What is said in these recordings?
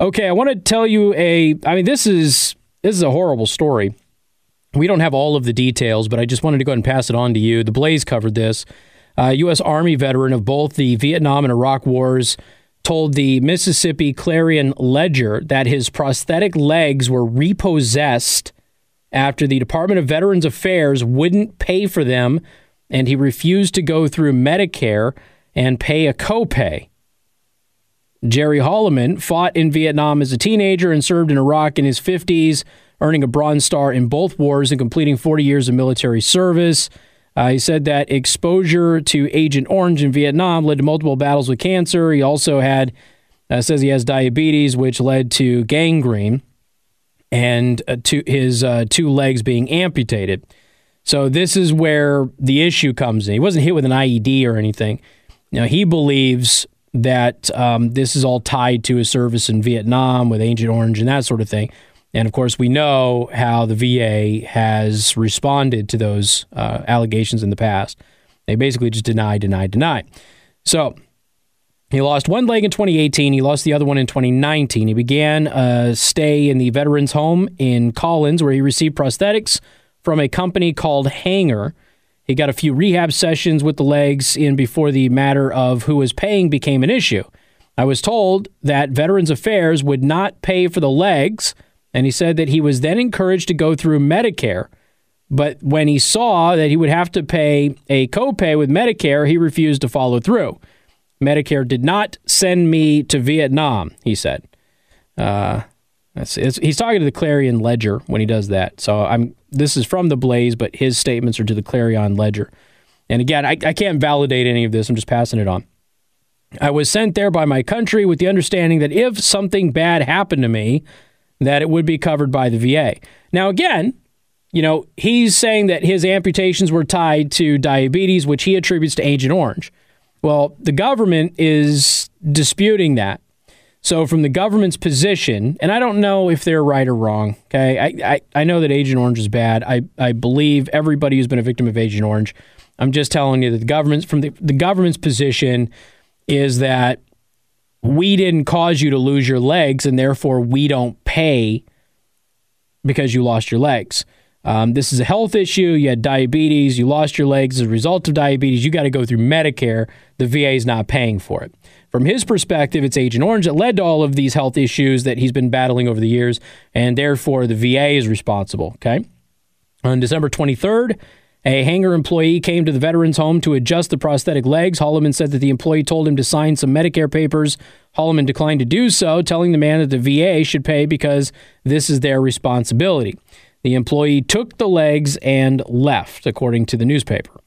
Okay, I want to tell you a. I mean, this is this is a horrible story. We don't have all of the details, but I just wanted to go ahead and pass it on to you. The Blaze covered this. Uh, U.S. Army veteran of both the Vietnam and Iraq wars told the Mississippi Clarion Ledger that his prosthetic legs were repossessed after the Department of Veterans Affairs wouldn't pay for them and he refused to go through Medicare and pay a copay. Jerry Holloman fought in Vietnam as a teenager and served in Iraq in his 50s, earning a Bronze Star in both wars and completing 40 years of military service. Uh, he said that exposure to Agent Orange in Vietnam led to multiple battles with cancer. He also had, uh, says he has diabetes, which led to gangrene and uh, to his uh, two legs being amputated. So this is where the issue comes in. He wasn't hit with an IED or anything. Now he believes that um, this is all tied to his service in Vietnam with Agent Orange and that sort of thing. And of course, we know how the VA has responded to those uh, allegations in the past. They basically just deny, deny, deny. So he lost one leg in 2018. He lost the other one in 2019. He began a stay in the veterans home in Collins, where he received prosthetics from a company called Hanger. He got a few rehab sessions with the legs in before the matter of who was paying became an issue. I was told that Veterans Affairs would not pay for the legs, and he said that he was then encouraged to go through Medicare. But when he saw that he would have to pay a copay with Medicare, he refused to follow through. Medicare did not send me to Vietnam, he said. Uh, he's talking to the Clarion Ledger when he does that. So I'm this is from the Blaze, but his statements are to the Clarion Ledger. And again, I, I can't validate any of this. I'm just passing it on. I was sent there by my country with the understanding that if something bad happened to me, that it would be covered by the VA. Now, again, you know, he's saying that his amputations were tied to diabetes, which he attributes to Agent Orange. Well, the government is disputing that. So, from the government's position, and I don't know if they're right or wrong. Okay, I, I, I know that Agent Orange is bad. I, I believe everybody who's been a victim of Agent Orange. I'm just telling you that the government's from the, the government's position is that we didn't cause you to lose your legs, and therefore we don't pay because you lost your legs. Um, this is a health issue. You had diabetes. You lost your legs as a result of diabetes. You got to go through Medicare. The VA is not paying for it. From his perspective, it's Agent Orange that led to all of these health issues that he's been battling over the years, and therefore the VA is responsible. Okay. On December 23rd, a Hanger employee came to the veteran's home to adjust the prosthetic legs. Holloman said that the employee told him to sign some Medicare papers. Holloman declined to do so, telling the man that the VA should pay because this is their responsibility. The employee took the legs and left, according to the newspaper.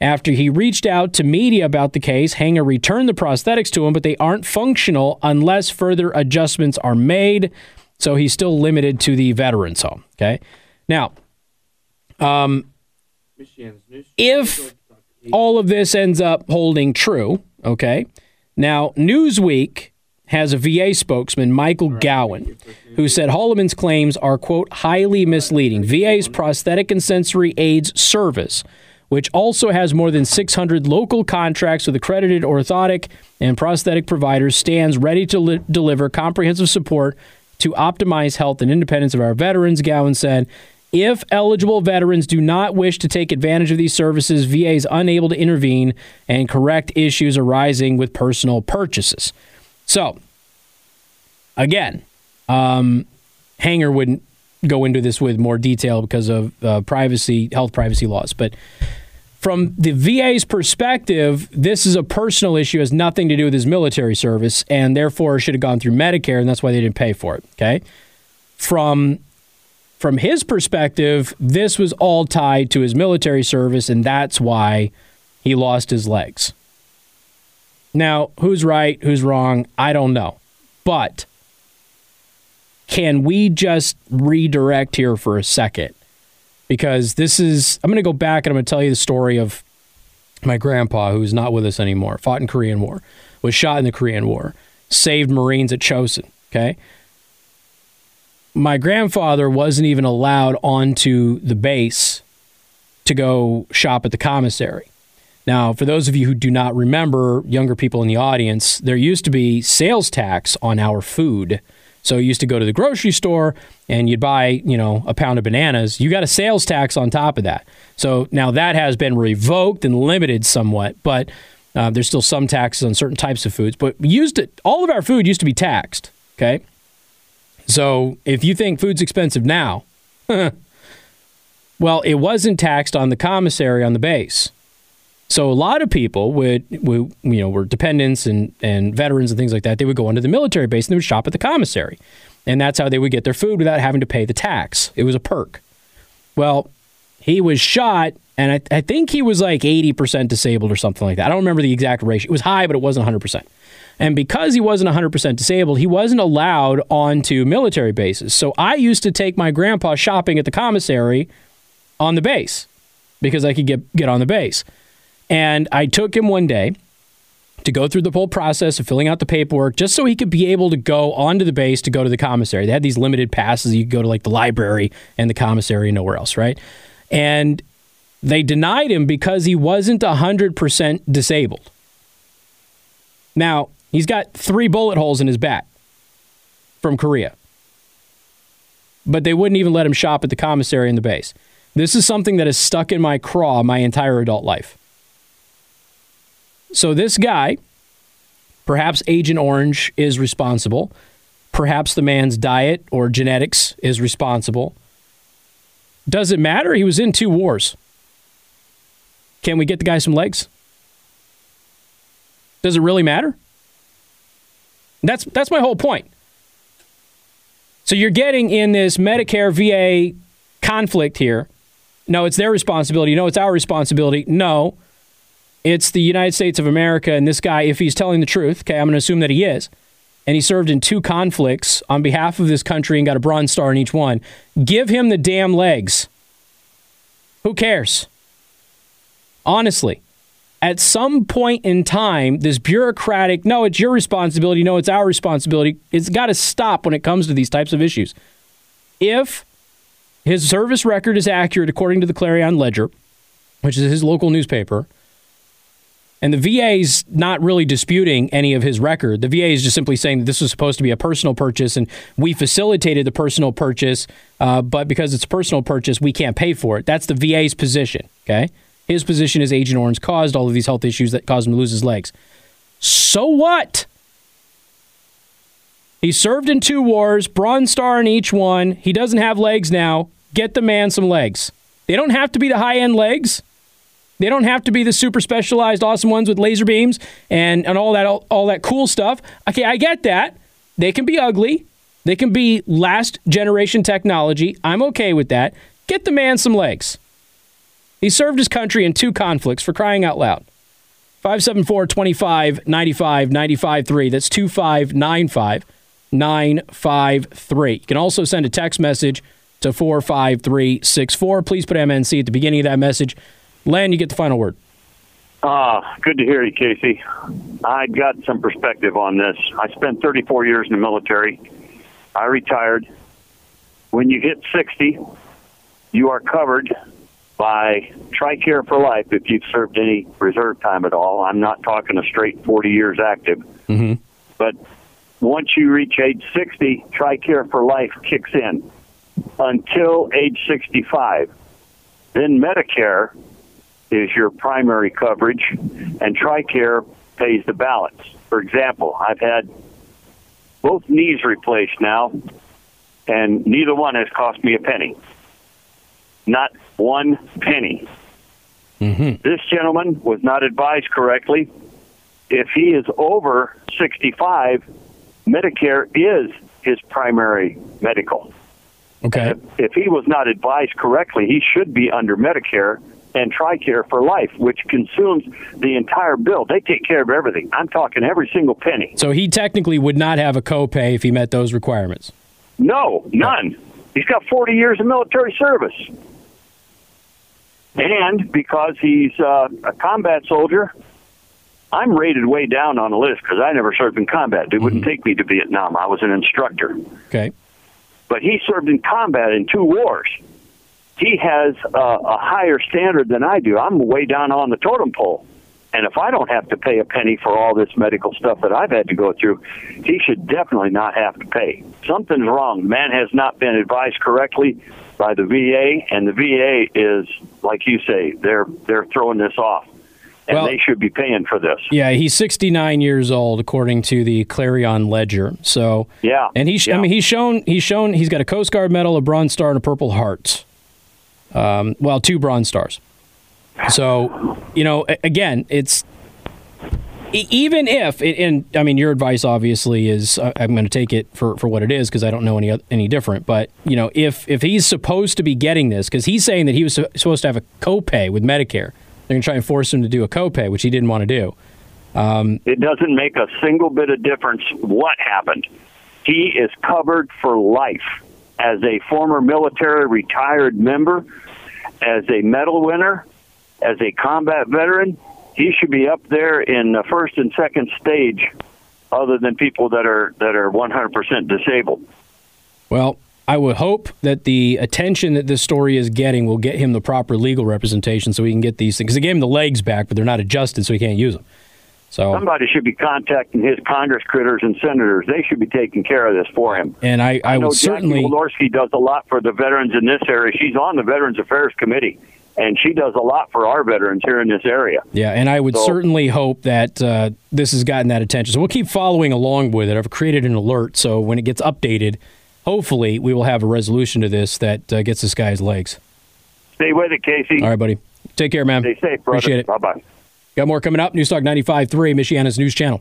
After he reached out to media about the case, Hanger returned the prosthetics to him, but they aren't functional unless further adjustments are made. So he's still limited to the veterans home. Okay. Now, um, if all of this ends up holding true, okay. Now, Newsweek has a VA spokesman, Michael Gowan, who said Holloman's claims are, quote, highly misleading. VA's prosthetic and sensory aids service which also has more than 600 local contracts with accredited orthotic and prosthetic providers, stands ready to li- deliver comprehensive support to optimize health and independence of our veterans, Gowan said. If eligible veterans do not wish to take advantage of these services, VA is unable to intervene and correct issues arising with personal purchases. So, again, um, Hanger wouldn't go into this with more detail because of uh, privacy, health privacy laws. But from the VA's perspective, this is a personal issue, has nothing to do with his military service, and therefore should have gone through Medicare, and that's why they didn't pay for it. Okay. From from his perspective, this was all tied to his military service, and that's why he lost his legs. Now, who's right, who's wrong, I don't know. But can we just redirect here for a second? Because this is, I'm going to go back and I'm going to tell you the story of my grandpa, who's not with us anymore, fought in Korean War, was shot in the Korean War, saved Marines at Chosin. Okay. My grandfather wasn't even allowed onto the base to go shop at the commissary. Now, for those of you who do not remember, younger people in the audience, there used to be sales tax on our food. So you used to go to the grocery store and you'd buy, you know, a pound of bananas. You got a sales tax on top of that. So now that has been revoked and limited somewhat, but uh, there's still some taxes on certain types of foods. But used to, all of our food used to be taxed. Okay, so if you think food's expensive now, well, it wasn't taxed on the commissary on the base. So a lot of people would, would, you know, were dependents and, and veterans and things like that. They would go into the military base and they would shop at the commissary. And that's how they would get their food without having to pay the tax. It was a perk. Well, he was shot, and I, I think he was like 80% disabled or something like that. I don't remember the exact ratio. It was high, but it wasn't 100%. And because he wasn't 100% disabled, he wasn't allowed onto military bases. So I used to take my grandpa shopping at the commissary on the base because I could get, get on the base. And I took him one day to go through the whole process of filling out the paperwork just so he could be able to go onto the base to go to the commissary. They had these limited passes. You could go to like the library and the commissary and nowhere else, right? And they denied him because he wasn't 100% disabled. Now, he's got three bullet holes in his back from Korea. But they wouldn't even let him shop at the commissary in the base. This is something that has stuck in my craw my entire adult life. So this guy, perhaps Agent Orange is responsible. Perhaps the man's diet or genetics is responsible. Does it matter? He was in two wars. Can we get the guy some legs? Does it really matter? That's that's my whole point. So you're getting in this Medicare VA conflict here. No, it's their responsibility. No, it's our responsibility. No, it's the United States of America, and this guy, if he's telling the truth, okay, I'm going to assume that he is, and he served in two conflicts on behalf of this country and got a Bronze Star in each one, give him the damn legs. Who cares? Honestly, at some point in time, this bureaucratic, no, it's your responsibility, no, it's our responsibility, it's got to stop when it comes to these types of issues. If his service record is accurate according to the Clarion Ledger, which is his local newspaper, and the VA is not really disputing any of his record. The VA is just simply saying that this was supposed to be a personal purchase, and we facilitated the personal purchase, uh, but because it's a personal purchase, we can't pay for it. That's the VA's position. Okay, his position is Agent Orange caused all of these health issues that caused him to lose his legs. So what? He served in two wars, Bronze Star in each one. He doesn't have legs now. Get the man some legs. They don't have to be the high end legs. They don't have to be the super specialized, awesome ones with laser beams and, and all that all, all that cool stuff. Okay, I get that. They can be ugly. They can be last generation technology. I'm okay with that. Get the man some legs. He served his country in two conflicts for crying out loud. 574 25 95 95 3. That's 2595 953. You can also send a text message to 45364. Please put MNC at the beginning of that message. Len, you get the final word. Ah, good to hear you, Casey. I got some perspective on this. I spent 34 years in the military. I retired. When you hit 60, you are covered by TRICARE for life if you've served any reserve time at all. I'm not talking a straight 40 years active. Mm-hmm. But once you reach age 60, TRICARE for life kicks in until age 65. Then Medicare is your primary coverage, and TRICARE pays the balance. For example, I've had both knees replaced now, and neither one has cost me a penny. Not one penny. Mm-hmm. This gentleman was not advised correctly. If he is over 65, Medicare is his primary medical. Okay. If, if he was not advised correctly, he should be under Medicare and TRICARE for life, which consumes the entire bill. They take care of everything. I'm talking every single penny. So he technically would not have a copay if he met those requirements. No, none. He's got 40 years of military service. And because he's uh, a combat soldier, I'm rated way down on the list because I never served in combat. They mm-hmm. wouldn't take me to Vietnam. I was an instructor. Okay. But he served in combat in two wars he has a, a higher standard than I do. I'm way down on the totem pole. And if I don't have to pay a penny for all this medical stuff that I've had to go through, he should definitely not have to pay. Something's wrong. The man has not been advised correctly by the VA, and the VA is, like you say, they're they're throwing this off, and Well- they should be paying for this. Yeah, he's 69 years old, according to the Clarion Ledger. So, Yeah, and he's, I yeah. mean, he's shown, he's shown, he's got a Coast Guard medal, a Bronze Star, and a Purple Heart. Um, well, two Bronze Stars. So, you know, again, it's even if, and I mean, your advice obviously is uh, I'm going to take it for, for what it is because I don't know any any different. But you know, if if he's supposed to be getting this, because he's saying that he was supposed to have a copay with Medicare, they're going to try and force him to do a copay, which he didn't want to do. It doesn't make a single bit of difference what happened. He is covered for life as a former military retired member, as a medal winner, as a combat veteran. He should be up there in the first and second stage, other than people that are that are 100% disabled. Well, I would hope that the attention that this story is getting will get him the proper legal representation so he can get these things. They gave him the legs back, but they're not adjusted, so he can't use them. So, Somebody should be contacting his Congress critters and senators. They should be taking care of this for him. and I, I, I know would certainly. Walorski does a lot for the veterans in this area. She's on the Veterans Affairs Committee, and she does a lot for our veterans here in this area. Yeah, and I would So- certainly hope that uh, this has gotten that attention. So we'll keep following along with it. I've created an alert, so when it gets updated, hopefully we will have a resolution to this that uh, gets this guy's legs. Stay with it, Casey. All right, buddy. Take care, man. Stay safe, brother. Appreciate it. Bye bye. Got more coming up. Newstalk 95.3, Michiana's news channel.